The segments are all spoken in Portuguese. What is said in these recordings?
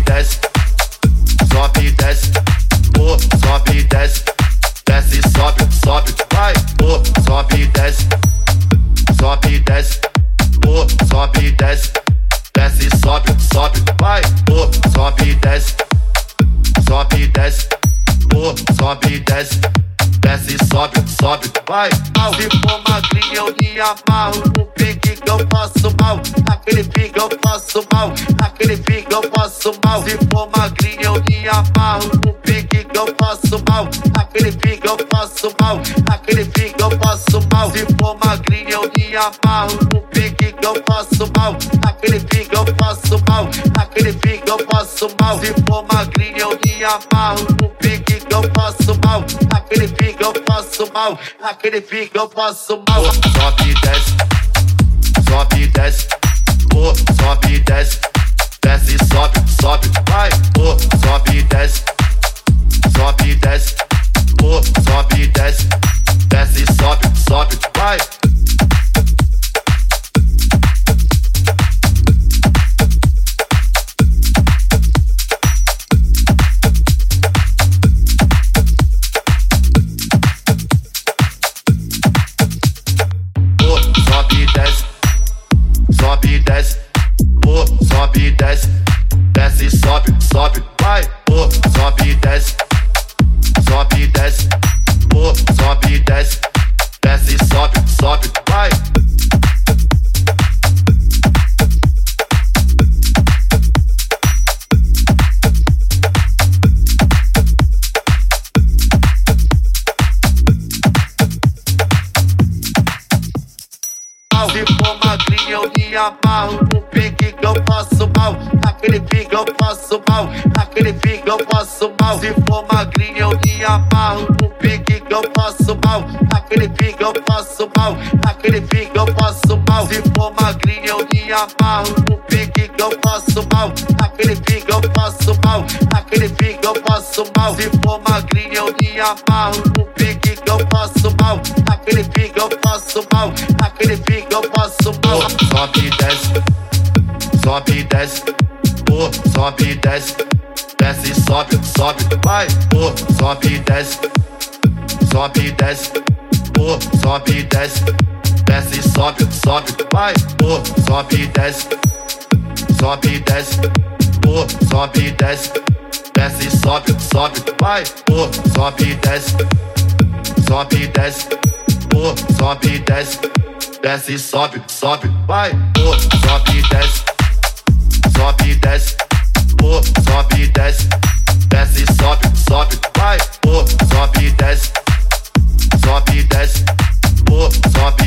e desce, sobe e desce, oh, sobe e desce, desce e sobe, sobe, vai, oh, sobe e desce, sobe e desce, sobe e desce, desce e sobe, sobe, vai, oh, sobe e desce, sobe e desce, oh, sobe e desce. Desce, sobe, sobe, vai. mal. Se for magrinha eu me amarro. No pique que eu faço mal. Naquele pique eu faço mal. Naquele pique eu mal. Se for magrinha eu me amarro, no eu faço mal, aquele pique eu faço mal, aquele pique eu faço mal. Se for magrinha eu me amarro, no eu faço mal, aquele pique eu faço mal, aquele pique eu faço mal. Se for magrinha eu me amarro, no eu faço mal, aquele pique eu faço mal, aquele pique eu faço mal. Sobe, desce, sobe, desce, oh, sobe, desce, desce, amarro No pique que eu faço mal. Aquele pique eu faço mal. Aquele pique eu faço mal. Se for magrinha eu me amarro. No pique que eu faço mal. Aquele pique eu faço mal. Aquele pique eu faço mal. Se for magrinha eu me amarro. No pique que eu faço mal. Aquele pique eu faço mal. Aquele pique eu faço mal. Se for magrinha eu me amarro. No pique que eu faço mal Aquele pique eu faço mal Aquele pique eu faço mal Sobe, desce Sobe, desce Oh, sobe, desce Desce, sobe, sobe, vai Oh, sobe, desce Sobe, desce Oh, sobe, desce Desce, sobe, sobe, vai Oh, sobe, desce Sobe, desce Oh, sobe, desce Desce, sobe, sobe, vai Oh, sobe, desce sobe, desce, oh, sobe, desce, desce, sobe, sobe, vai, oh, sobe, desce, sobe, desce, oh, sobe, desce, desce, sobe, sobe, vai, oh, sobe, desce, sobe, desce, oh, sobe.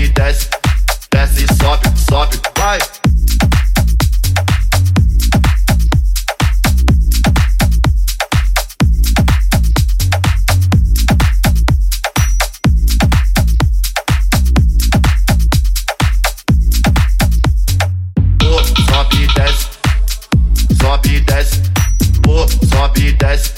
desce, oh, sobe e desce.